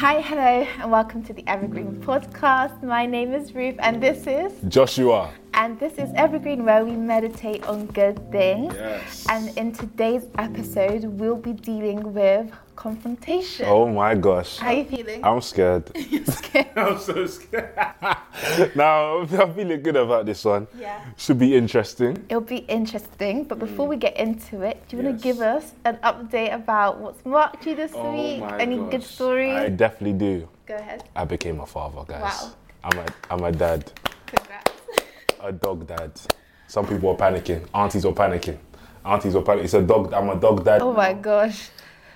Hi, hello, and welcome to the Evergreen Podcast. My name is Ruth, and this is Joshua. And this is Evergreen, where we meditate on good things. Yes. And in today's episode, we'll be dealing with confrontation. Oh my gosh. How are you feeling? I'm scared. You're scared. I'm so scared. now, I'm feeling good about this one. Yeah. Should be interesting. It'll be interesting, but mm. before we get into it, do you want to give us an update about what's marked you this oh week? Any good stories? I definitely do. Go ahead. I became a father, guys. Wow. I'm a, I'm a dad, Congrats. A dog dad. Some people are panicking. Aunties are panicking. Aunties are panicking. It's a dog. I'm a dog dad. Oh my gosh.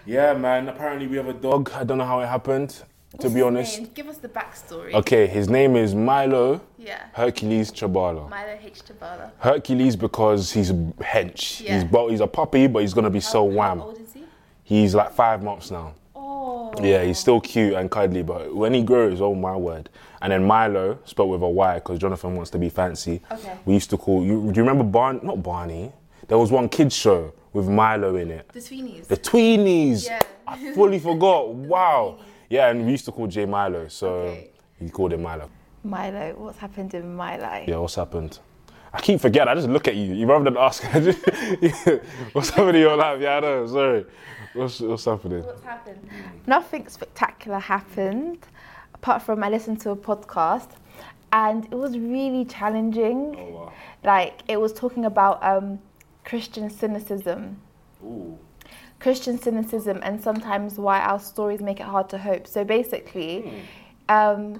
Yeah, man. Apparently, we have a dog. I don't know how it happened. to be honest. name? Give us the backstory. Okay, his name is Milo Yeah. Hercules Chabala. Milo H. Tabala. Hercules because he's a hench. Yeah. He's but he's a puppy, but he's gonna be so How- wham. How old is he? He's like five months now. Oh. Yeah, he's still cute and cuddly, but when he grows, oh my word. And then Milo, spelled with a Y, because Jonathan wants to be fancy. Okay. We used to call you. Do you remember Barney? Not Barney. There was one kids show with Milo in it. The Tweenies. The Tweenies. Yeah. I fully forgot. Wow. Yeah, and we used to call Jay Milo, so Okay. he called him Milo. Milo, what's happened in my life? Yeah, what's happened? I keep forgetting. I just look at you. You rather than ask. I just, what's happening in your life? Yeah, I know. Sorry. What's, what's happening? What's happened? Nothing spectacular happened, apart from I listened to a podcast, and it was really challenging. Oh, wow. Like it was talking about um, Christian cynicism. Ooh. Christian cynicism and sometimes why our stories make it hard to hope. So basically, um,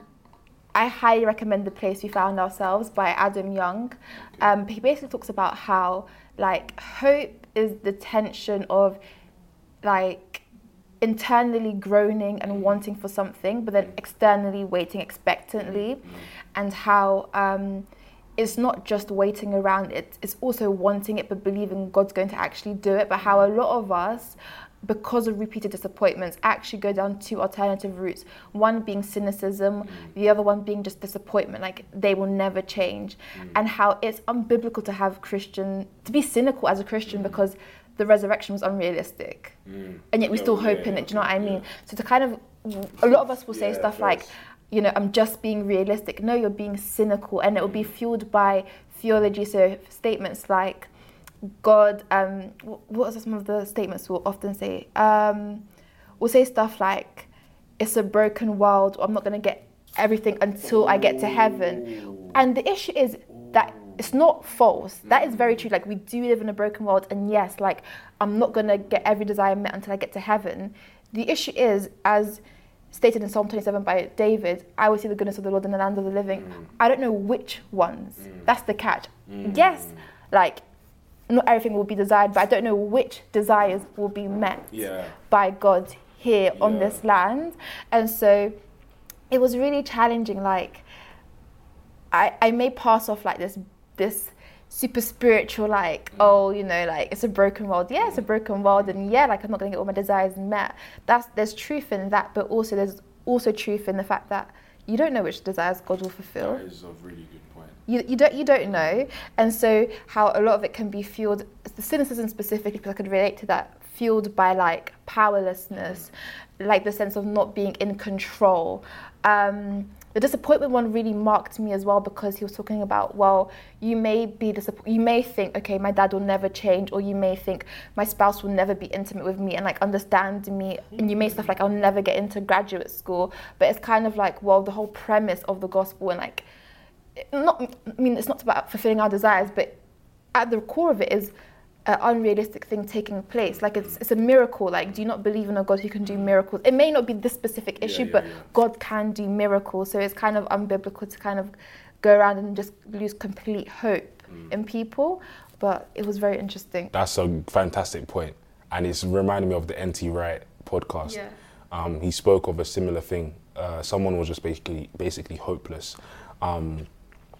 I highly recommend The Place We Found Ourselves by Adam Young. Um, he basically talks about how like hope is the tension of like internally groaning and wanting for something, but then externally waiting expectantly, and how um, it's not just waiting around, it, it's also wanting it but believing God's going to actually do it. But how a lot of us, because of repeated disappointments, actually go down two alternative routes. One being cynicism, mm. the other one being just disappointment, like they will never change. Mm. And how it's unbiblical to have Christian, to be cynical as a Christian mm. because the resurrection was unrealistic. And yet we Yeah, still yeah, in yeah, it, do you know what I mean? yeah. So to kind of, a lot of us will say stuff like, you know, I'm just being realistic. No, you're being cynical, and it will be fueled by theology. So statements like, God, um, what are some of the statements we'll often say? Um, we'll say stuff like, it's a broken world, or I'm not going to get everything until I get to heaven. And the issue is that it's not false. That is very mm. true. Like, we do live in a broken world, and yes, like, I'm not going to get every desire met until I get to heaven. The issue is, as stated in Psalm 27 by David, I will see the goodness of the Lord in the land of the living. Mm. I don't know which ones. Mm. That's the catch. Yes, like not everything will be desired, but I don't know which desires will be met Yeah. by God here on this land. And so it was really challenging. Like I, I may pass off like this this super spiritual like mm. oh you know like it's a broken world. Yeah it's a mm. broken world and yeah like i'm not going to get all my desires met. That's there's truth in that but also there's also truth in the fact that you don't know which desires god will fulfill. That is a really good point. you, you don't you don't know. And so how a lot of it can be fueled the cynicism specifically because i could relate to that fueled by like powerlessness mm. like the sense of not being in control. Um, the disappointment one really marked me as well because he was talking about well you may be disapp- you may think okay my dad will never change or you may think my spouse will never be intimate with me and like understand me and you may stuff like i'll never get into graduate school. But it's kind of like well the whole premise of the gospel and like not I mean it's not about fulfilling our desires, but at the core of it is an unrealistic thing taking place. Like it's it's a miracle. Like do you not believe in a God who can do miracles? It may not be this specific issue, yeah, but yeah. God can do miracles. So it's kind of unbiblical to kind of go around and just lose complete hope Mm. in people. But it was very interesting. That's a fantastic point, and it's reminding me of the NT Wright podcast. Yeah. Um, he spoke of a similar thing. Uh, someone was just basically basically hopeless, um,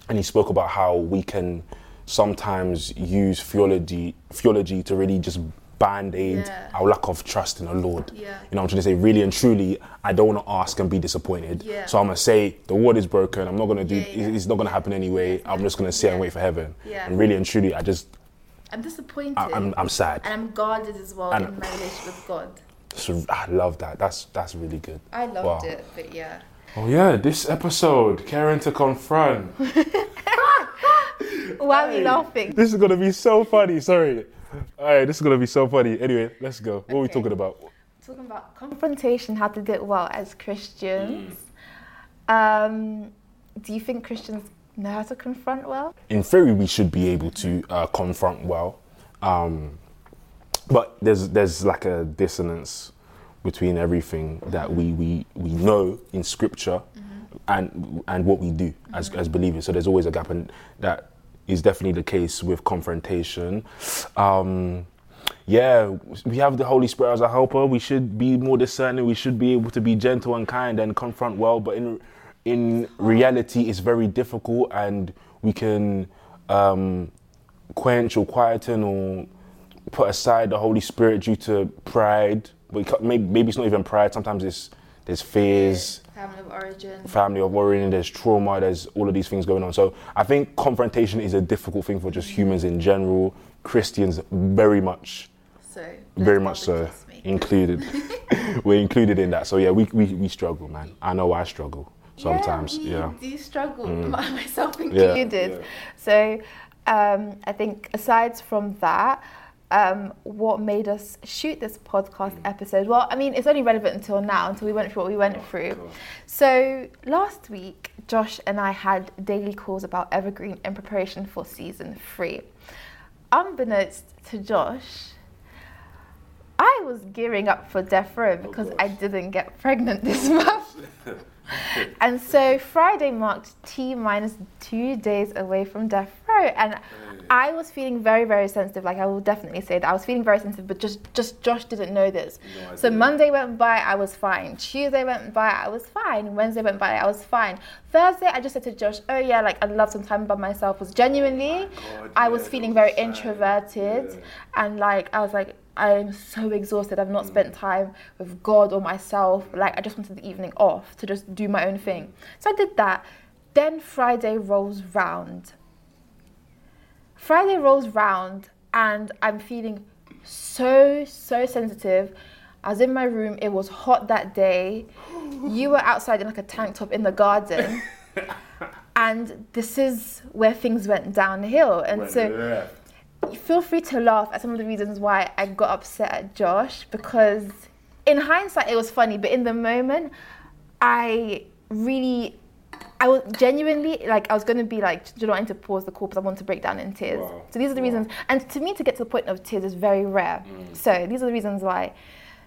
and he spoke about how we can sometimes use theology theology to really just band aid Yeah. our lack of trust in the Lord. Yeah. You know, I'm trying to say, really and truly, I don't want to ask and be disappointed. Yeah. So I'm gonna say the word is broken. I'm not gonna do. It's not gonna happen anyway. I'm just gonna sit and wait for heaven. Yeah. And really and truly, I just I'm disappointed. I, I'm I'm sad. and I'm guarded as well And- in my relationship with God. So I love that. That's that's really good. I loved Wow. it, but yeah. Oh yeah, this episode, caring to confront. Why are we laughing? This is gonna be so funny. Sorry. All right, this is gonna be so funny. Anyway, let's go. What are we talking about? Talking about confrontation, how to do it well as Christians. Mm. Um, do you think Christians know how to confront well? In theory, we should be able to uh, confront well, um, but there's there's like a dissonance between everything that we we, we know in Scripture and and what we do as as believers. So there's always a gap, and that is definitely the case with confrontation. Um, yeah, we have the Holy Spirit as a helper. We should be more discerning. We should be able to be gentle and kind and confront well. But in in reality, it's very difficult, and we can um, quench or quieten or put aside the Holy Spirit due to pride. But maybe, maybe it's not even pride. Sometimes it's there's fears Family of origin. family of worrying, there's trauma, there's all of these things going on. So I think confrontation is a difficult thing for just humans in general. Christians very much, So very much so included. We're included in that. So yeah, we, we, we struggle, man. I know I struggle sometimes. Yeah, Yeah. we do struggle, myself Yeah, included. yeah. So um, I think aside from that, um, what made us shoot this podcast episode? Well, I mean, it's only relevant until now, until we went through what we went through. So last week, Josh and I had daily calls about Evergreen in preparation for season three. Unbeknownst to Josh, I was gearing up for death row because I didn't get pregnant this month. and so Friday marked T minus two days away from death row, and I was feeling very, very sensitive. Like I will definitely say that I was feeling very sensitive, but just, just Josh didn't know this. so Monday went by, I was fine. Tuesday went by, I was fine. Wednesday went by, I was fine. Thursday, I just said to Josh, "Oh yeah, like I'd love some time by myself." Was genuinely, I was feeling very introverted, and like I was like. I'm so exhausted. I've not spent time with God or myself. Like, I just wanted the evening off to just do my own thing. So I did that. Then Friday rolls round. Friday rolls round, and I'm feeling so, so sensitive. I was in my room, it was hot that day. You were outside in like a tank top in the garden. and this is where things went downhill. And so feel free to laugh at some of the reasons why I got upset at Josh because in hindsight it was funny, but in the moment I really I was genuinely like I was gonna be like, do you know, I need to pause the call because I want to break down in tears. Wow. So these are the Wow. reasons and to me to get to the point of tears is very rare. So these are the reasons why.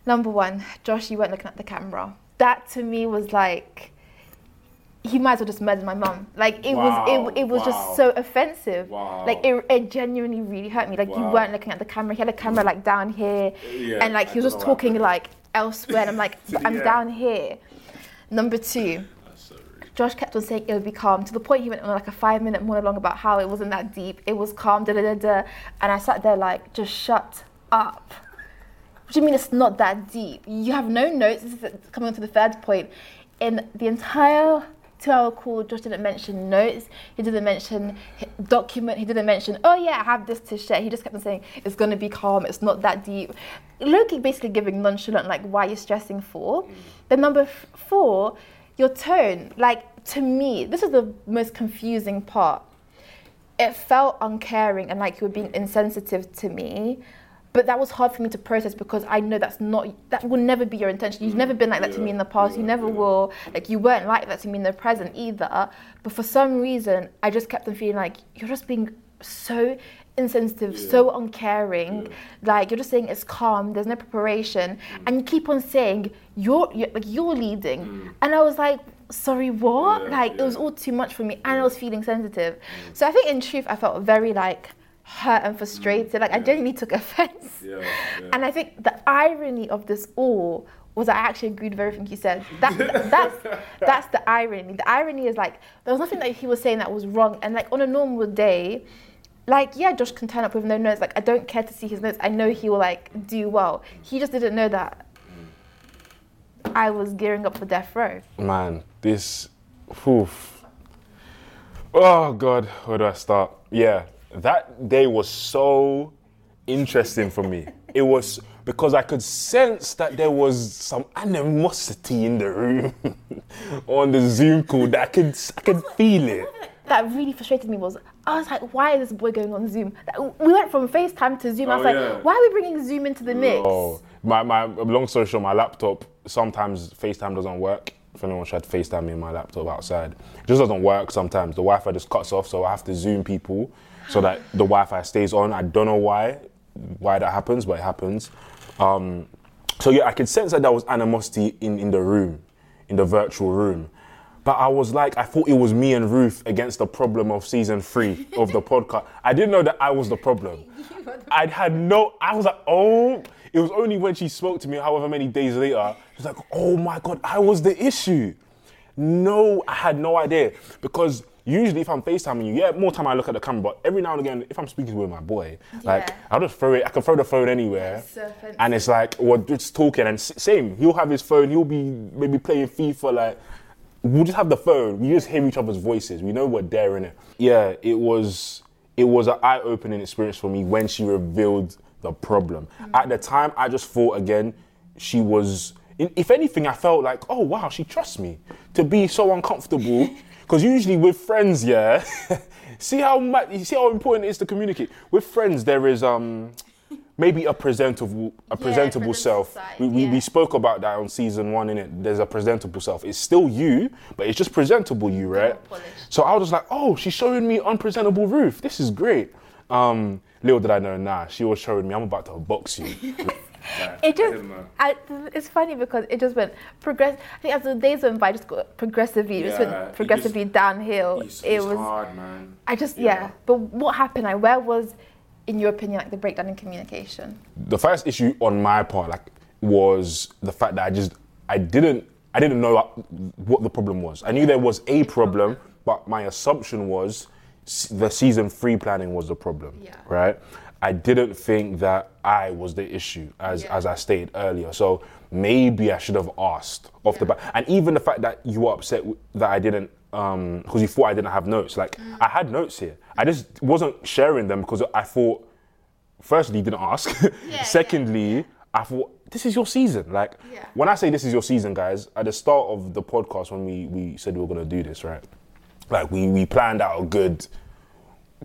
Number one, Josh, you weren't looking at the camera. That to me was like he might as well just murdered my mum. Like it Wow, was it, it was just so offensive. Like it, it genuinely really hurt me. Like you weren't looking at the camera. He had a camera like down here, Yeah, and like he was just talking like elsewhere. And I'm like, I'm down here. Number two, Josh kept on saying it would be calm to the point he went on like a five minute monologue about how it wasn't that deep. It was calm, da da da da. And I sat there like, just shut up. What do you mean it's not that deep? You have no notes. This is coming on to the third point. In the entire two hour call, Josh didn't mention notes. He didn't mention document. He didn't mention, oh yeah, I have this to share. He just kept on saying, it's going to be calm. It's not that deep. Loki basically giving nonchalant, like, why are you stressing for? Mm. Then number f- four, your tone. Like, to me, this is the most confusing part. It felt uncaring and like you were being insensitive to me but that was hard for me to process because i know that's not that will never be your intention. You've never been like that to me in the past. You never will. Like you weren't like that to me in the present either. But for some reason i just kept on feeling like you're just being so insensitive so uncaring like you're just saying it's calm there's no preparation and you keep on saying you're, you're like you're leading mm. and i was like sorry what Yeah, like it was all too much for me and I was feeling sensitive. Mm. So I think in truth I felt very like hurt and mm. frustrated. Like I genuinely took offense. Yeah, yeah. And I think the irony of this all was I actually agreed with everything he said. That, that's that's the irony. The irony is like there was nothing that he was saying that was wrong. And like on a normal day, like yeah, Josh can turn up with no notes. Like I don't care to see his notes. I know he will like do well. He just didn't know that I was gearing up for death row. Man, this. Oof. Oh, God, where do I start? Yeah, that day was so interesting for me. It was because I could sense that there was some animosity in the room on the Zoom call that I could I could feel it. That really frustrated me was I was like, why is this boy going on Zoom? We went from FaceTime to Zoom. I was Oh, like, yeah. why are we bringing Zoom into the mix? Oh, my, my long story short, my laptop sometimes FaceTime doesn't work. If anyone tried to FaceTime me on my laptop outside, it just doesn't work sometimes. The Wi-Fi just cuts off, so I have to Zoom people so that the Wi-Fi stays on. I don't know why, why that happens, but it happens. Um, so yeah, I could sense that there was animosity in, in the room, in the virtual room. But I was like, I thought it was me and Ruth against the problem of season three of the podcast. I didn't know that I was the problem. I had no, I was like, oh, it was only when she spoke to me, however many days later, she was like, oh my God, I was the issue. No, I had no idea. Because usually if I'm FaceTiming you, yeah, more time I look at the camera, but every now and again, if I'm speaking with my boy, like, I'll just throw it, I can throw the phone anywhere. so and it's like, we're just talking, and same, he'll have his phone, he'll be maybe playing FIFA, like, we'll just have the phone. We just hear each other's voices. We know we're there in it. Yeah, it was it was an eye-opening experience for me when she revealed the problem. At the time, I just thought again, she was. If anything, I felt like, oh wow, she trusts me to be so uncomfortable. Because usually with friends, yeah, see how much, you see how important it is to communicate. With friends, there is um maybe a presentable a presentable presentable self. side, we, we, we spoke about that on season one, in it. There's a presentable self. It's still you, but it's just presentable you, right? So I was just like, oh, she's showing me unpresentable Ruth. This is great. Um, little did I know, nah, she was showing me I'm about to box you. It just, I, it's funny because it just went progress. I think as the days went by, it just got progressively, it just Yeah, went it progressively downhill. it was, hard man. I just, yeah. But what happened? Like, where was, in your opinion, like the breakdown in communication? the first issue on my part like was the fact that I just I didn't I didn't know what the problem was. I knew there was a problem, but my assumption was the season three planning was the problem. Yeah. Right. I didn't think that I was the issue, as Yeah. as I stated earlier. So maybe I should have asked off the bat. And even the fact that you were upset that I didn't, because you thought I didn't have notes. Like Mm. I had notes here. I just wasn't sharing them because I thought firstly, you didn't ask. yeah. Secondly, I thought this is your season. Like Yeah. when I say this is your season, guys, at the start of the podcast when we we said we were gonna do this, right? Like we we planned out a good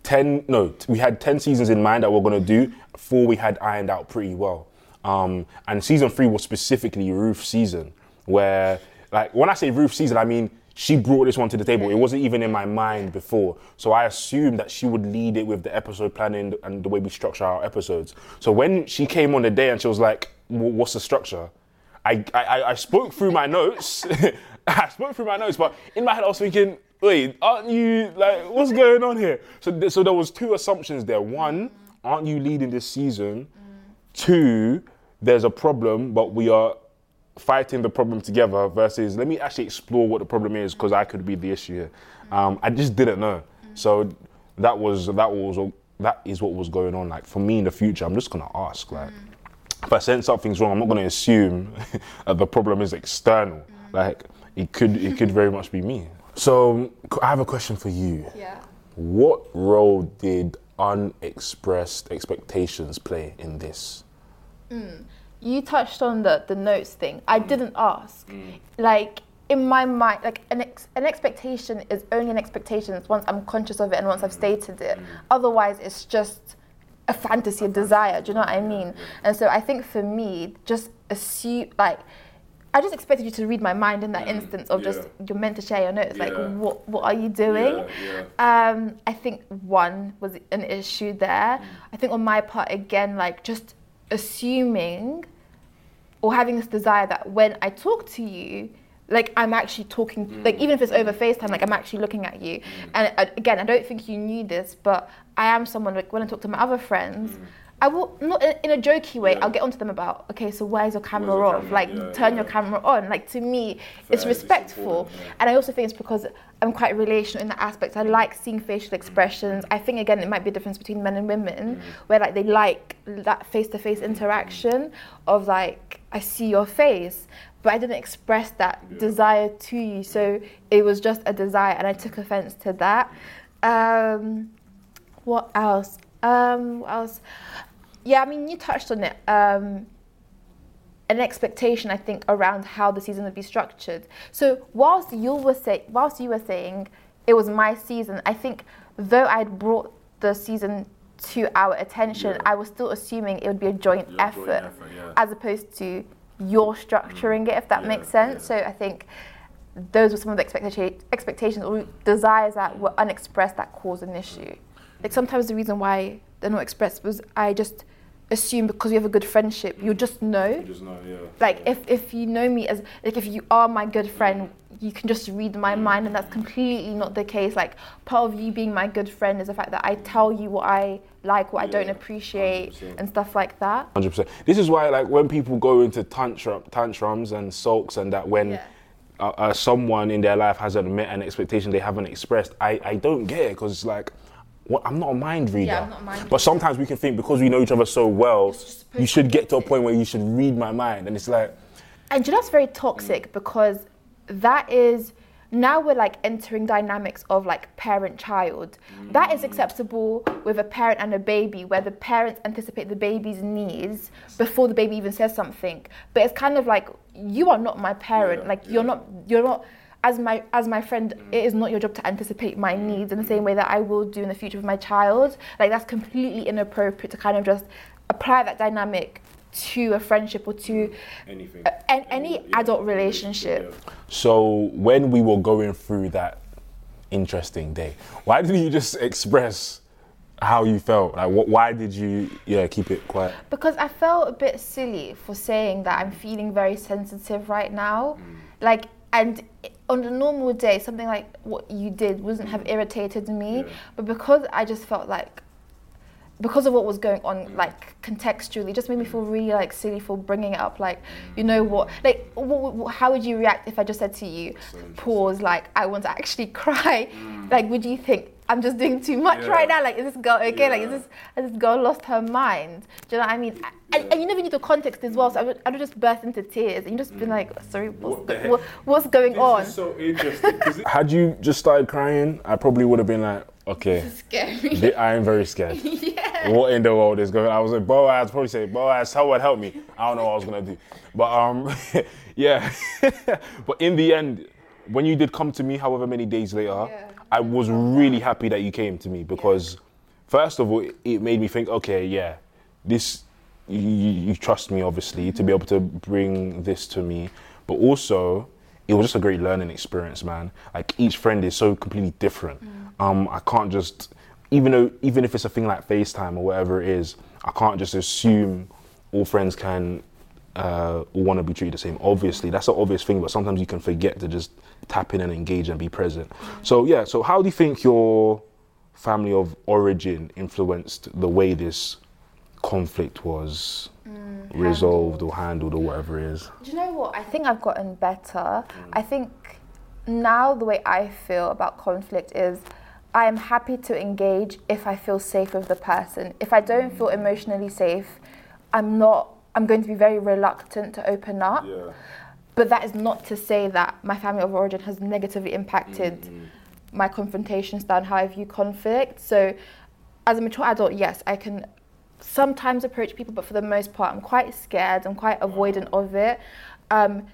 ten. No, t- we had ten seasons in mind that we are gonna do. Four we had ironed out pretty well. Um, and season three was specifically Ruth season, where like when I say Ruth season, I mean she brought this one to the table. It wasn't even in my mind before, so I assumed that she would lead it with the episode planning and the way we structure our episodes. So when she came on the day and she was like, "Wh- "What's the structure?" I, I, I spoke through my notes. I spoke through my notes, but in my head I was thinking, wait, aren't you like what's going on here? So th- so there was two assumptions there. One, aren't you leading this season? Two, there's a problem, but we are fighting the problem together. Versus, let me actually explore what the problem is because I could be the issue here. Um, I just didn't know. So that was that was that is what was going on. Like for me in the future, I'm just gonna ask like if I sense something's wrong, I'm not going to assume that the problem is external. Like it could, it could very much be me. So I have a question for you. Yeah. What role did unexpressed expectations play in this? You touched on the the notes thing. I mm. didn't ask. Mm. Like in my mind, like an ex- an expectation is only an expectation once I'm conscious of it and once I've mm. stated it. Otherwise, it's just a fantasy, a desire. Do you know what I mean? And so I think for me, just assume like. I just expected you to read my mind in that instance of just you're meant to share your notes. Like, what what are you doing? Um, I think one was an issue there. I think on my part again, like just assuming or having this desire that when I talk to you, like I'm actually talking, mm. like even if it's over FaceTime, like I'm actually looking at you. Mm. And uh, again, I don't think you knew this, but I am someone like when I talk to my other friends. Mm. I will not in, a jokey way. I'll get onto them about okay, so why is your camera your off? camera? Like Yeah, turn yeah. your camera on. Like to me, it's it's respectful, yeah. and I also think it's because I'm quite relational in that aspect. I like seeing facial expressions. I think again it might be a difference between men and women, where like they like that face-to-face interaction of like I see your face, but I didn't express that desire to you. So it was just a desire, and I took offense to that. Um, what else? Um, what else? Yeah, I mean, you touched on it. Um, an expectation I think around how the season would be structured. So whilst you were say, whilst you were saying it was my season, I think though I'd brought the season to our attention, Yeah. I was still assuming it would be a joint Your joint effort, effort, yeah. as opposed to you're structuring it, if that Yeah, makes sense. So I think those were some of the expecta- expectations or desires that were unexpressed that caused an issue. Like sometimes the reason why they're not expressed was I just assume because we have a good friendship, you'll just know. Just know, yeah. Like if, if you know me as like if you are my good friend, you can just read my mind and that's completely not the case. Like part of you being my good friend is the fact that I tell you what I like, what I don't appreciate 100%. and stuff like that. Hundred percent. This is why, like, when people go into tantrum, tantrums and sulks, and that when Yeah. uh, uh, someone in their life hasn't met an expectation they haven't expressed, I, I don't get it because it's like, what, I'm not a mind reader. I'm not a mind But sometimes we can think because we know each other so well, you should get to a point where you should read my mind, and it's like, And you know, that's very toxic because that is now we're like entering dynamics of like parent child. That is acceptable with a parent and a baby where the parents anticipate the baby's needs before the baby even says something. But it's kind of like you are not my parent. Yeah, like yeah. you're not you're not as my as my friend, mm. it is not your job to anticipate my mm. needs in the same way that I will do in the future with my child. Like that's completely inappropriate to kind of just apply that dynamic to a friendship or to anything. a- an- any adult relationship. So when we were going through that interesting day, why didn't you just express how you felt? Like, what, why did you, yeah, keep it quiet? Because I felt a bit silly for saying that I'm feeling very sensitive right now. Mm. Like, and on a normal day, something like what you did wouldn't have mm-hmm. irritated me. Yeah. But because I just felt like, because of what was going on, like contextually, it just made me feel mm-hmm. really like silly for bringing it up. Like, mm-hmm. you know what? Like, wh- wh- how would you react if I just said to you, pause, like, I want to actually cry? Mm. Like, would you think I'm just doing too much Yeah. right now? Like, is this girl okay? Like, is this has this girl lost her mind? Do you know what I mean? And, and you never knew the context as well. So I would, I would just burst into tears and you just been like, sorry, what's, What the go- heck? what, what's going on? so interesting. Had you just started crying, I probably would have been like, okay, Scary. I am very scared. yeah. What in the world is going on? I was like, Boaz, probably say, Boaz, someone help me. I don't know what I was going to do. But um, yeah. but in the end, when you did come to me, however many days later, Yeah. I was really happy that you came to me because, first of all, it- made me think, okay, yeah, this, you, you trust me, obviously, to be able to bring this to me. But also, it was just a great learning experience, man. Like each friend is so completely different. Um, I can't just, even though, even if it's a thing like FaceTime or whatever it is, I can't just assume all friends can uh, want to be treated the same. Obviously, that's an obvious thing, but sometimes you can forget to just tap in and engage and be present. So yeah, so how do you think your family of origin influenced the way this conflict was mm, resolved or handled or whatever it is? Do you know what? I think I've gotten better. I think now the way I feel about conflict is I am happy to engage if I feel safe with the person. If I don't feel emotionally safe, I'm not I'm going to be very reluctant to open up. But that is not to say that my family of origin has negatively impacted my confrontation style and how I view conflict. So, as a mature adult, yes, I can sometimes approach people, but for the most part, I'm quite scared. I'm quite avoidant of it. Um,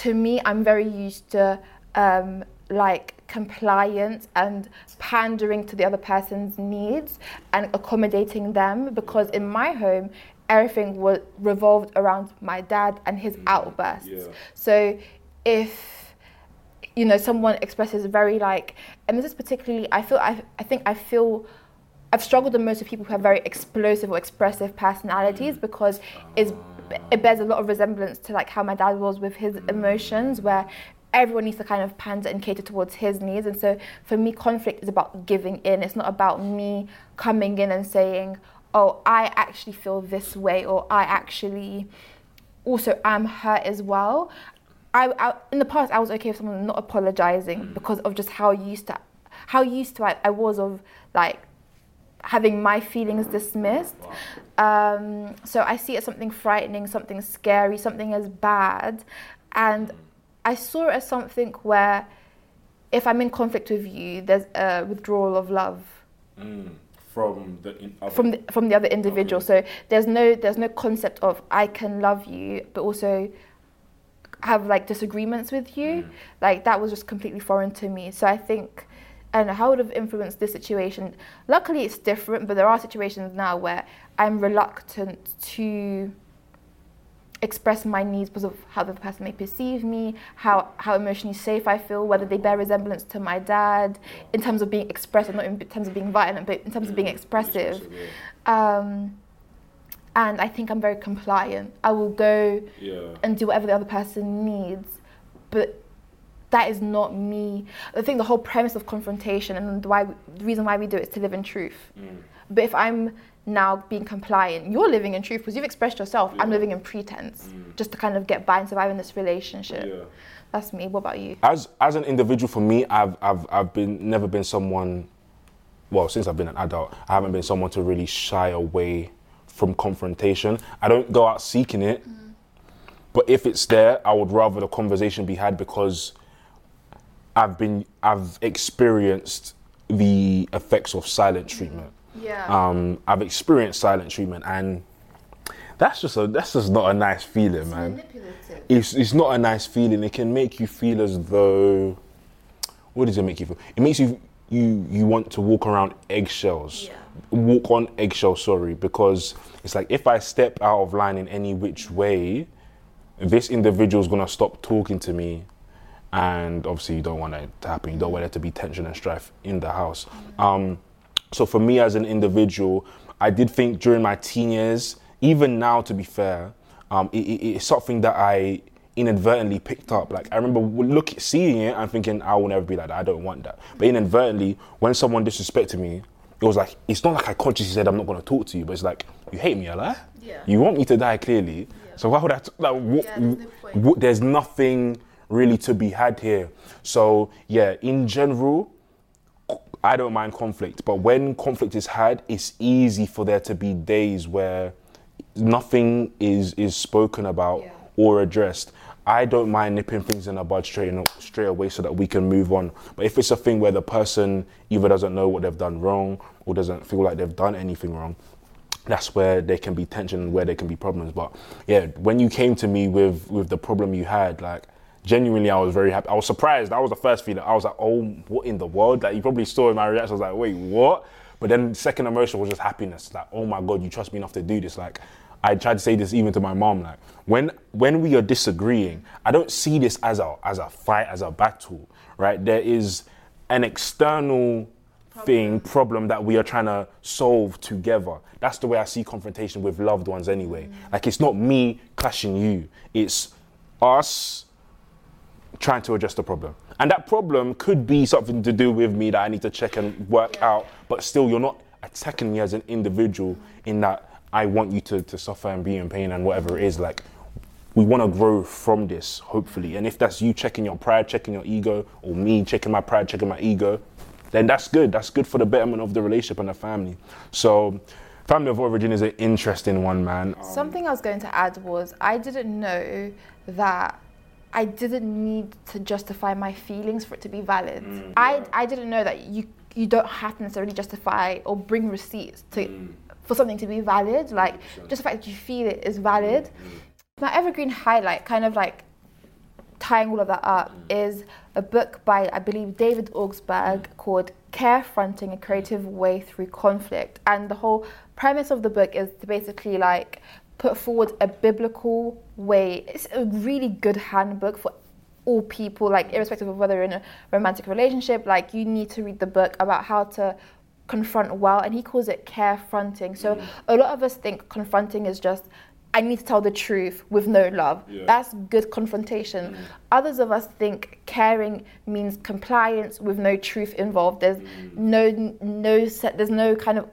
to me, I'm very used to um, like compliance and pandering to the other person's needs and accommodating them because in my home, everything was revolved around my dad and his mm, outbursts. Yeah. So if you know someone expresses very like and this is particularly I feel I, I think I feel I've struggled the most with people who have very explosive or expressive personalities mm. because it's, ah. it bears a lot of resemblance to like how my dad was with his mm. emotions where everyone needs to kind of pander and cater towards his needs. And so for me conflict is about giving in. It's not about me coming in and saying oh I actually feel this way or I actually also am hurt as well. I, I in the past I was okay with someone not apologizing because of just how used to how used to I, I was of like having my feelings dismissed. Um, so I see it as something frightening, something scary, something as bad, and I saw it as something where if I'm in conflict with you, there's a withdrawal of love from the in- other. from the, from the other individual. So there's no there's no concept of I can love you, but also have like disagreements with you. Mm. Like that was just completely foreign to me. So I think. and how would have influenced this situation. Luckily, it's different, but there are situations now where I'm reluctant to express my needs because of how the person may perceive me, how, how emotionally safe I feel, whether they bear resemblance to my dad, in terms of being expressive, not in terms of being violent, but in terms of being expressive. Um, and I think I'm very compliant. I will go Yeah. and do whatever the other person needs, but that is not me. I think the whole premise of confrontation and why the reason why we do it is to live in truth. Mm. But if I'm now being compliant, you're living in truth because you've expressed yourself. I'm living in pretense Mm. just to kind of get by and survive in this relationship. Yeah. That's me. What about you? As as an individual, for me, I've I've I've been never been someone. Well, since I've been an adult, I haven't been someone to really shy away from confrontation. I don't go out seeking it, but if it's there, I would rather the conversation be had because I've been I've experienced the effects of silent treatment. Yeah. Um, I've experienced silent treatment, and that's just a that's just not a nice feeling, man manipulative. it's it's not a nice feeling. It can make you feel as though what does it make you feel? It makes you you you want to walk around eggshells. Yeah. Walk on eggshells, sorry, because it's like if I step out of line in any which way, this individual's gonna stop talking to me. And obviously you don't want that to happen. You don't want there to be tension and strife in the house. Um, so for me as an individual, I did think during my teen years, even now to be fair, um, it, it- it's something that I inadvertently picked up. Like I remember look seeing it and thinking I will never be like that. I don't want that. But inadvertently, when someone disrespected me, it was like it's not like I consciously said I'm not going to talk to you, but it's like you hate me, Allah. Yeah. You want me to die clearly. Yeah. So why would I? T- like, what, Yeah, there's no what- there's nothing really to be had here. So yeah, in general, I don't mind conflict, but when conflict is had, it's easy for there to be days where nothing is is spoken about Yeah. or addressed. I don't mind nipping things in the bud straight straight away so that we can move on. But if it's a thing where the person either doesn't know what they've done wrong or doesn't feel like they've done anything wrong, that's where there can be tension and where there can be problems. But yeah, when you came to me with with the problem you had, like genuinely, I was very happy. I was surprised. That was the first feeling. I was like, oh, what in the world? Like you probably saw in my reaction. I was like, wait, what? But then second emotion was just happiness. Like, oh my god, you trust me enough to do this. Like. I tried to say this even to my mom. Like when when we are disagreeing, I don't see this as a as a fight, as a battle, right? There is an external thing, problem that we are trying to solve together. That's the way I see confrontation with loved ones anyway. Mm. Like it's not me clashing you, it's us trying to address the problem. And that problem could be something to do with me that I need to check and work out, but still you're not attacking me as an individual in that I want you to, to suffer and be in pain and whatever it is. Like we want to grow from this, hopefully. And if that's you checking your pride, checking your ego, or me checking my pride, checking my ego, then that's good. That's good for the betterment of the relationship and the family. So, family of origin is an interesting one, man. Something I was going to add was I didn't know that I didn't need to justify my feelings for it to be valid. Mm, I, I didn't know that you you don't have to necessarily justify or bring receipts to mm. for something to be valid. Like just the fact that you feel it is valid. Mm, my evergreen highlight, kind of like tying all of that up, is a book by I believe David Augsburger called Care Fronting: A Creative Way Through Conflict. And the whole premise of the book is to basically like put forward a biblical way. It's a really good handbook for all people, like irrespective of whether you're in a romantic relationship. Like you need to read the book about how to confront well, and he calls it carefronting. So mm. a lot of us think confronting is just I need to tell the truth with no love. That's good confrontation. Mm. Others of us think caring means compliance with no truth involved. There's mm. no no set. There's no kind of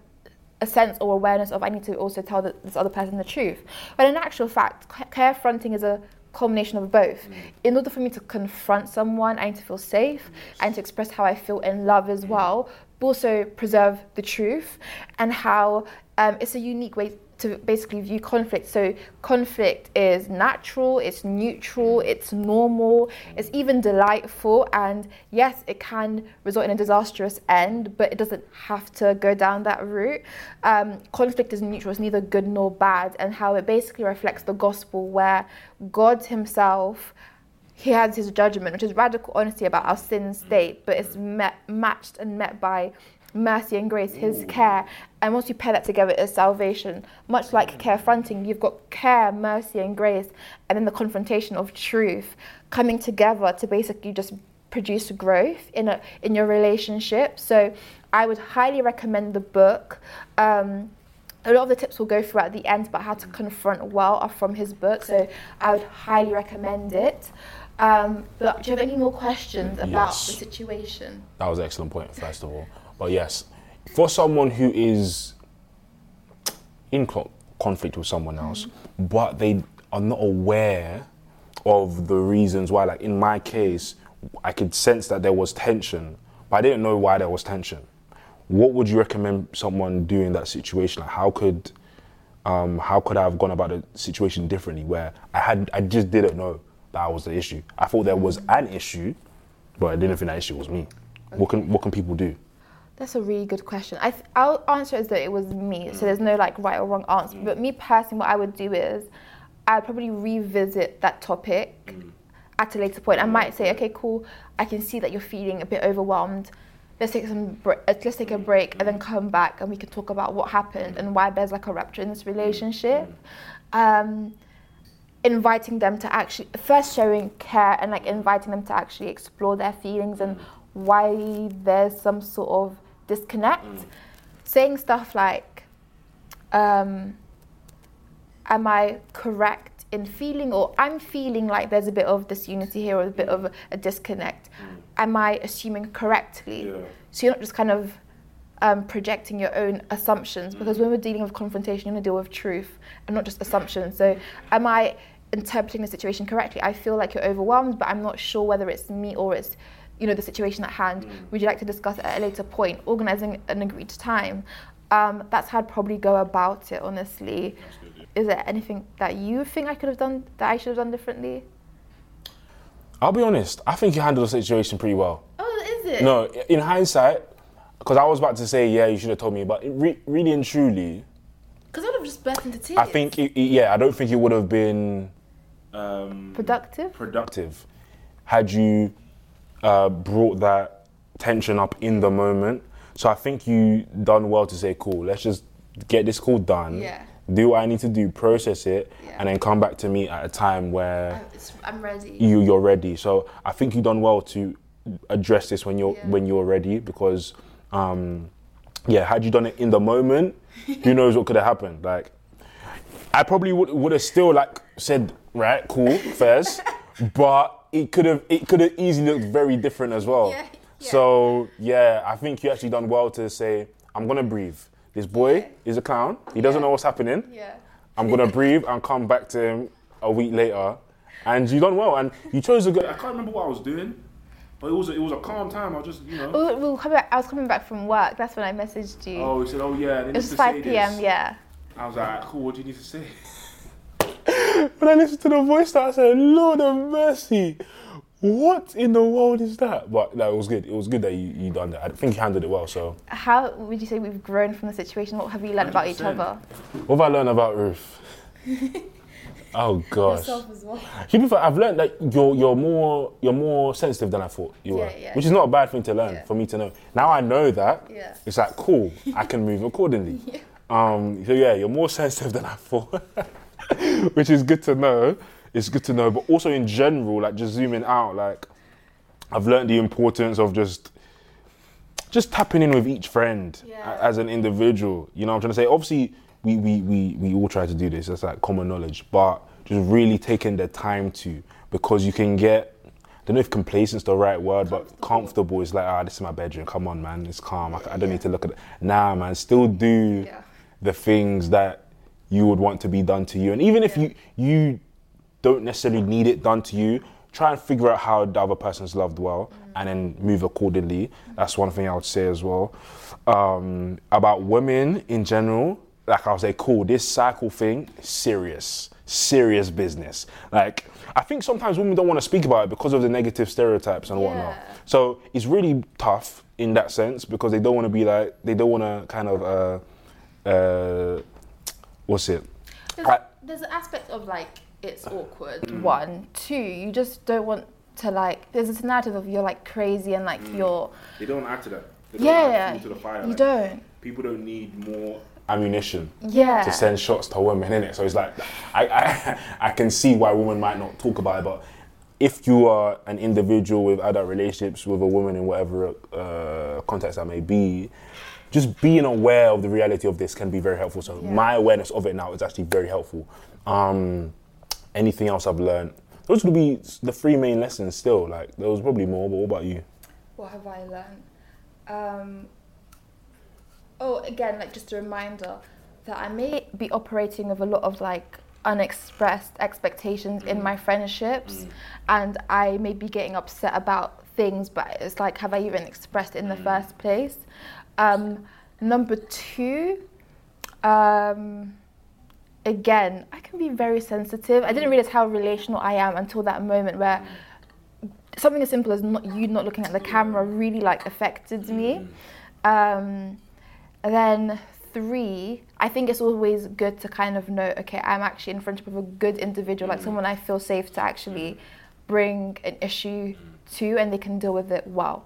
a sense or awareness of I need to also tell the, this other person the truth. But in actual fact, care fronting is a combination of both. In order for me to confront someone, I need to feel safe and to express how I feel in love as well, but also preserve the truth and how um, it's a unique way to basically view conflict. So conflict is natural, it's neutral, it's normal, it's even delightful, and yes, it can result in a disastrous end, but it doesn't have to go down that route. Um, conflict is neutral; it's neither good nor bad, and how it basically reflects the gospel, where God Himself he has his judgment, which is radical honesty about our sin state, but it's met, matched and met by mercy and grace, his care. And once you pair that together, it's salvation. Much like care fronting, you've got care, mercy, and grace, and then the confrontation of truth coming together to basically just produce growth in a in your relationship. So I would highly recommend the book. Um, a lot of the tips will go through at the end, but how to confront well are from his book. So I would highly recommend it. Um, but do you have any more questions about Yes. the situation? That was an excellent point, first of all. But yes, for someone who is in co- conflict with someone else, but they are not aware of the reasons why, like in my case, I could sense that there was tension, but I didn't know why there was tension. What would you recommend someone do in that situation? Like how could um, how could I have gone about the situation differently where I had I just didn't know that was the issue. I thought there was an issue, but I didn't think that issue was me. What can what can people do? That's a really good question. I th- I'll answer as though it was me, so mm. there's no like right or wrong answer. But me mm. personally, what I would do is I'd probably revisit that topic mm. at a later point. I might say, okay, cool. I can see that you're feeling a bit overwhelmed. Let's take some. Br- uh, let's take a break and then come back and we can talk about what happened and why there's like a rupture in this relationship. Um, inviting them to actually first showing care and like inviting them to actually explore their feelings and why there's some sort of disconnect saying stuff like um, am i correct in feeling or i'm feeling like there's a bit of disunity here or a bit of a, disconnect am i assuming correctly Yeah. so you're not just kind of um, projecting your own assumptions because when we're dealing with confrontation, you want to deal with truth and not just assumptions. So, am I interpreting the situation correctly? I feel like you're overwhelmed, but I'm not sure whether it's me or it's you know the situation at hand. Would you like to discuss it at a later point? Organizing an agreed time. Um, that's how I'd probably go about it. Honestly, is there anything that you think I could have done that I should have done differently? I'll be honest. I think you handled the situation pretty well. Oh, is it? No, in hindsight, because I was about to say, yeah, you should have told me, but it re- really and truly, because I would have just burst into tears. I think, it- yeah, I don't think it would have been um, productive. productive had you uh, brought that tension up in the moment. So I think you done well to say, cool, let's just get this call done. Yeah. Do what I need to do, process it, Yeah. and then come back to me at a time where I'm ready. you you're ready. So I think you've done well to address this when you're Yeah. when you're ready because um, yeah, had you done it in the moment, who knows what could have happened? Like I probably would would have still like said right, cool, fairs, but it could have it could have easily looked very different as well. Yeah, yeah. So yeah, I think you actually done well to say I'm gonna breathe. This boy Yeah. is a clown. He doesn't know what's happening. Yeah. I'm gonna breathe and come back to him a week later. And you done well, and you chose a good. I can't remember what I was doing, but it was a, it was a calm time. I was just you know. Oh, well, back, I was coming back from work. That's when I messaged you. Oh, he said, oh yeah. It was 5 p.m. this. Yeah. I was like, cool. What do you need to say? When I listened to the voice, that I said, "Lord of mercy, what in the world is that?" But no, it was good. It was good that you, you done that. I think you handled it well. So, How would you say we've grown from the situation? What have we learned about each other? what have I learned about Ruth? oh gosh. as well. To fair, I've learned that you're you're more you're more sensitive than I thought you were, Yeah, yeah. which is not a bad thing to learn Yeah. for me to know. Now I know that. Yeah. It's like cool. I can move accordingly. Um, so yeah, you're more sensitive than I thought, which is good to know. It's good to know, but also in general, like just zooming out, like I've learned the importance of just just tapping in with each friend Yeah. as an individual. You know what I'm trying to say? Obviously, we, we, we, we all try to do this, that's like common knowledge, but just really taking the time to, because you can get, I don't know if complacent's the right word, but comfortable is like, ah, this is my bedroom, come on, man, it's calm, I, I don't need to look at it. Nah, man, still do Yeah. the things that you would want to be done to you. And even if you, you don't necessarily need it done to you. Try and figure out how the other person's loved well and then move accordingly. That's one thing I would say as well. Um, about women in general, like I'll say, cool, this cycle thing, serious, serious business. Like, I think sometimes women don't want to speak about it because of the negative stereotypes and whatnot. Yeah. So it's really tough in that sense because they don't want to be like, they don't want to kind of, uh, uh, what's it? There's, I- there's an aspect of like it's awkward. Mm. One, two, you just don't want to like. There's this narrative of you're like crazy and like you're. They don't add to that. They don't Yeah, to the fire. you like, don't. People don't need more. ammunition Yeah. to send shots to women in it. So it's like I, I I can see why women might not talk about it, but if you are an individual with adult relationships with a woman in whatever uh, context that may be, just being aware of the reality of this can be very helpful. So Yeah. my awareness of it now is actually very helpful. Um, anything else I've learned? Those would be the three main lessons. Still, like there was probably more. But what about you? What have I learned? Um, oh, again, like just a reminder that I may be operating with a lot of like unexpressed expectations in my friendships, and I may be getting upset about things, but it's like, have I even expressed it in the first place? Um, number two, um, again, I can be very sensitive. I didn't realize how relational I am until that moment where something as simple as not you not looking at the camera really like affected me. Um, then three, I think it's always good to kind of know, okay, I'm actually in friendship with a good individual, like someone I feel safe to actually bring an issue to, and they can deal with it well.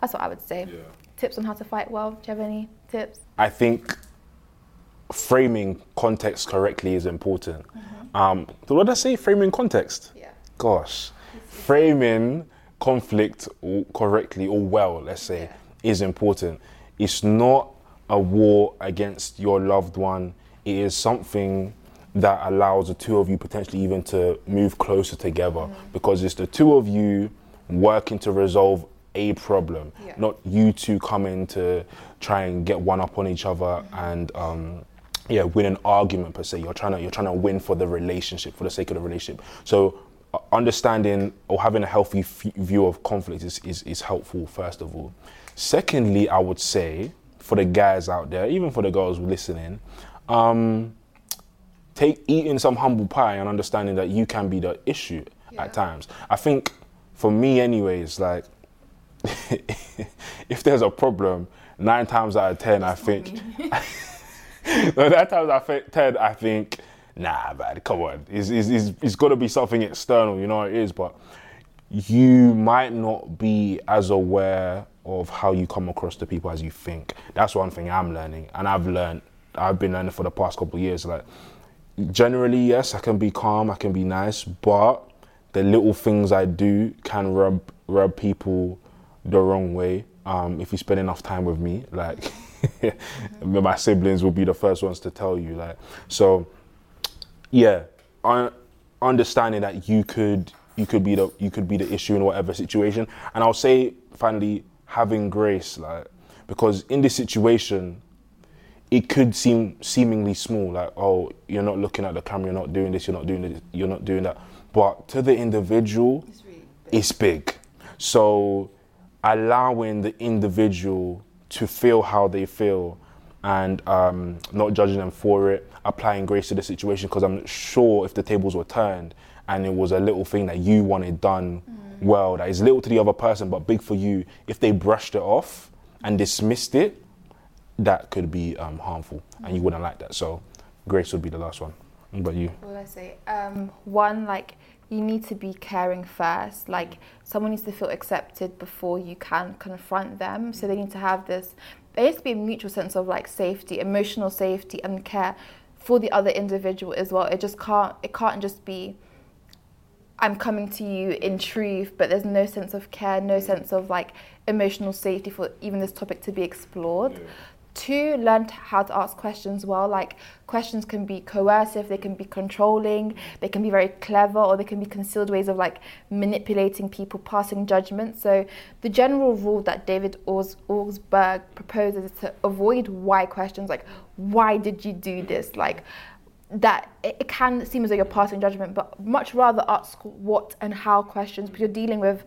That's what I would say. Yeah. Tips on how to fight well. Do you have any tips? I think framing context correctly is important. Um, what did I say? Framing context. Yeah. Gosh, framing conflict correctly or well, let's say, is important. It's not a war against your loved one. It is something that allows the two of you potentially even to move closer together because it's the two of you working to resolve a problem, Yeah. not you two coming to try and get one up on each other and um, yeah, win an argument per se. You're trying to you're trying to win for the relationship, for the sake of the relationship. So uh, understanding or having a healthy f- view of conflict is, is is helpful first of all. Secondly, I would say for the guys out there, even for the girls listening, um, take eating some humble pie and understanding that you can be the issue Yeah. at times. I think for me, anyways, like if there's a problem, nine times out of ten, I think. no, nine times out of ten, I think, nah, man, come on, it's, it's, it's, it's got to be something external, you know what it is, but you might not be as aware of how you come across to people as you think. That's one thing I'm learning, and I've learned. I've been learning for the past couple of years. Like, generally, yes, I can be calm, I can be nice, but the little things I do can rub rub people the wrong way. Um, if you spend enough time with me, like my siblings will be the first ones to tell you. Like, so yeah, un- understanding that you could you could be the you could be the issue in whatever situation, and I'll say finally having grace, like because in this situation, it could seem seemingly small, like oh you're not looking at the camera, you're not doing this, you're not doing this, you're not doing that, but to the individual, it's big. So allowing the individual to feel how they feel and um, not judging them for it, applying grace to the situation because I'm sure if the tables were turned and it was a little thing that you wanted done well, that is little to the other person but big for you, if they brushed it off and dismissed it, that could be um, harmful and you wouldn't like that. So grace would be the last one. What about you? What will I say? Um, one, like you need to be caring first. Like someone needs to feel accepted before you can confront them. So they need to have this. There needs to be a mutual sense of like safety, emotional safety, and care for the other individual as well. It just can't. It can't just be. I'm coming to you in truth, but there's no sense of care, no sense of like emotional safety for even this topic to be explored. Two, learn how to ask questions well. Like questions can be coercive, they can be controlling, they can be very clever, or they can be concealed ways of like manipulating people, passing judgment. So the general rule that David Ors- proposes is to avoid why questions, like why did you do this? Like that it, it can seem as though you're passing judgment, but much rather ask what and how questions because you're dealing with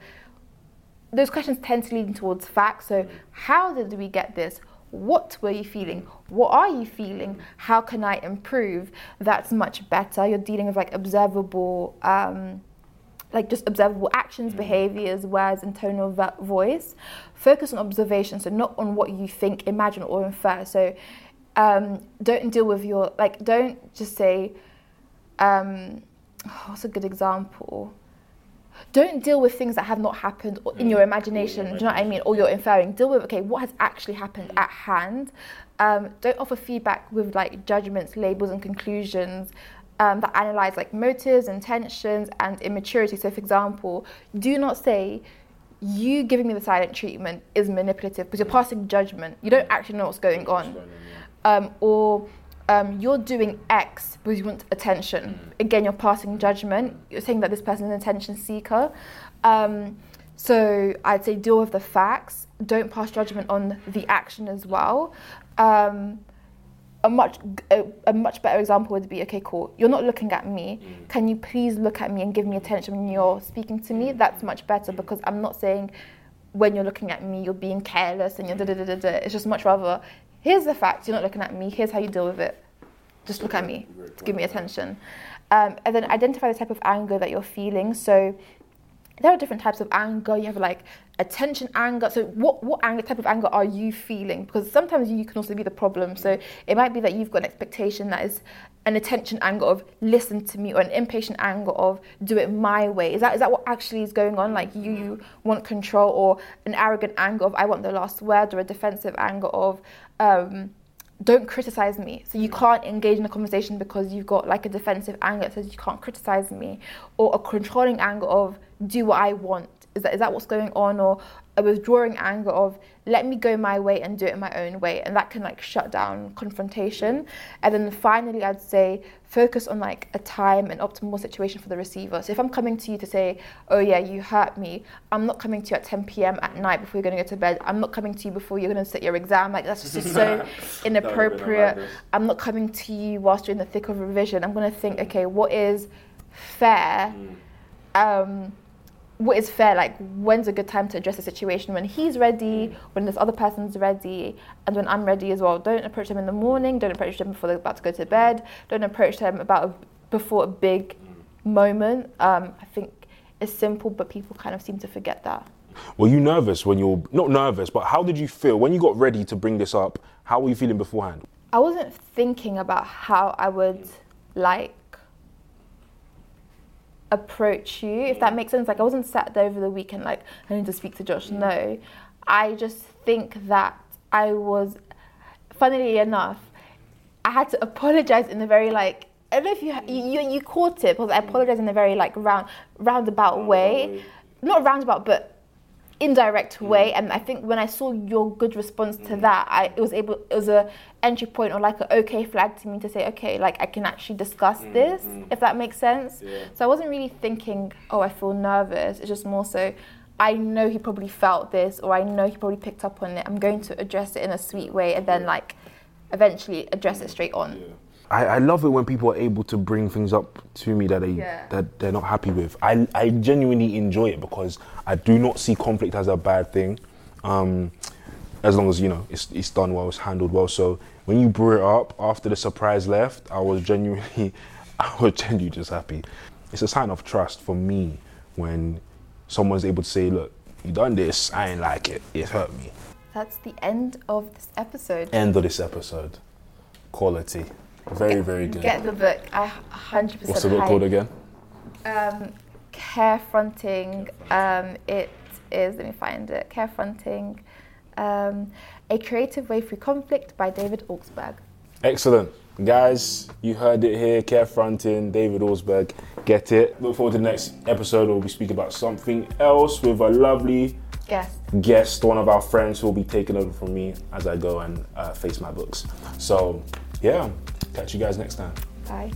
those questions tend to lean towards facts. So, how did we get this? What were you feeling? What are you feeling? How can I improve? That's much better. You're dealing with like observable, um, like just observable actions, behaviors, words, and tone of voice. Focus on observation, so not on what you think, imagine, or infer. So um, don't deal with your like. Don't just say. Um, what's a good example? Don't deal with things that have not happened or in your imagination. Do you know what I mean? Or you're inferring. Deal with okay, what has actually happened at hand. Um, don't offer feedback with like judgments, labels, and conclusions. Um, that analyze like motives, intentions, and immaturity. So, for example, do not say you giving me the silent treatment is manipulative because you're passing judgment. You don't actually know what's going on. Um, or um, you're doing X because you want attention. Again, you're passing judgment. You're saying that this person is an attention seeker. Um, so I'd say deal with the facts. Don't pass judgment on the action as well. Um, a much a, a much better example would be okay, cool. You're not looking at me. Can you please look at me and give me attention when you're speaking to me? That's much better because I'm not saying when you're looking at me you're being careless and you're da da da da da. It's just much rather here's the fact, you're not looking at me, here's how you deal with it. Just look at me, to give me attention. Um, and then identify the type of anger that you're feeling. So there are different types of anger. You have like attention anger. So what what anger type of anger are you feeling? Because sometimes you can also be the problem. So it might be that you've got an expectation that is an attention anger of listen to me or an impatient anger of do it my way. Is that is that what actually is going on? Like you, you want control or an arrogant anger of I want the last word or a defensive anger of um, don't criticize me. So you can't engage in a conversation because you've got like a defensive anger that says you can't criticize me, or a controlling anger of do what I want. Is that is that what's going on, or a withdrawing anger of let me go my way and do it my own way, and that can like shut down confrontation. And then finally, I'd say focus on like a time and optimal situation for the receiver. So if I'm coming to you to say, oh yeah, you hurt me, I'm not coming to you at 10 p.m. at night before you're going to go to bed. I'm not coming to you before you're going to sit your exam. Like that's just so inappropriate. I'm not coming to you whilst you're in the thick of revision. I'm going to think, okay, what is fair? Um, what is fair? Like, when's a good time to address the situation? When he's ready, when this other person's ready, and when I'm ready as well. Don't approach them in the morning. Don't approach them before they're about to go to bed. Don't approach them about a, before a big moment. Um, I think it's simple, but people kind of seem to forget that. Were you nervous when you're not nervous, but how did you feel when you got ready to bring this up? How were you feeling beforehand? I wasn't thinking about how I would like approach you, if that mm. makes sense. Like I wasn't sat there over the weekend like I need to speak to Josh. Mm. No, I just think that I was, funnily enough, I had to apologize in a very like I don't know if you you mm. you, you caught it because I apologize in a very like round roundabout way, not roundabout but indirect mm. way and i think when i saw your good response to mm. that i it was able it was a entry point or like an okay flag to me to say okay like i can actually discuss mm, this if that makes sense. So i wasn't really thinking oh i feel nervous. It's just more so i know he probably felt this or i know he probably picked up on it. I'm going to address it in a sweet way and then like eventually address it straight on I, I love it when people are able to bring things up to me that they Yeah. that they're not happy with. I I genuinely enjoy it because I do not see conflict as a bad thing, um, as long as you know it's it's done well, it's handled well. So when you brought it up after the surprise left, I was genuinely I was genuinely just happy. It's a sign of trust for me when someone's able to say, "Look, you done this. I ain't like it. It hurt me." that's the end of this episode End of this episode. Quality. Very very good. get the book i 100% What's the book called again? um, care fronting. Um, it is, let me find it, care fronting. Um, a creative way through conflict by David Augsburger. Excellent. Guys, you heard it here. Care Fronting, David Osberg. Get it. Look forward to the next episode. Where We'll be speaking about something else with a lovely Yes. guest, one of our friends who will be taking over from me as I go and uh, face my books. So, yeah, catch you guys next time. Bye.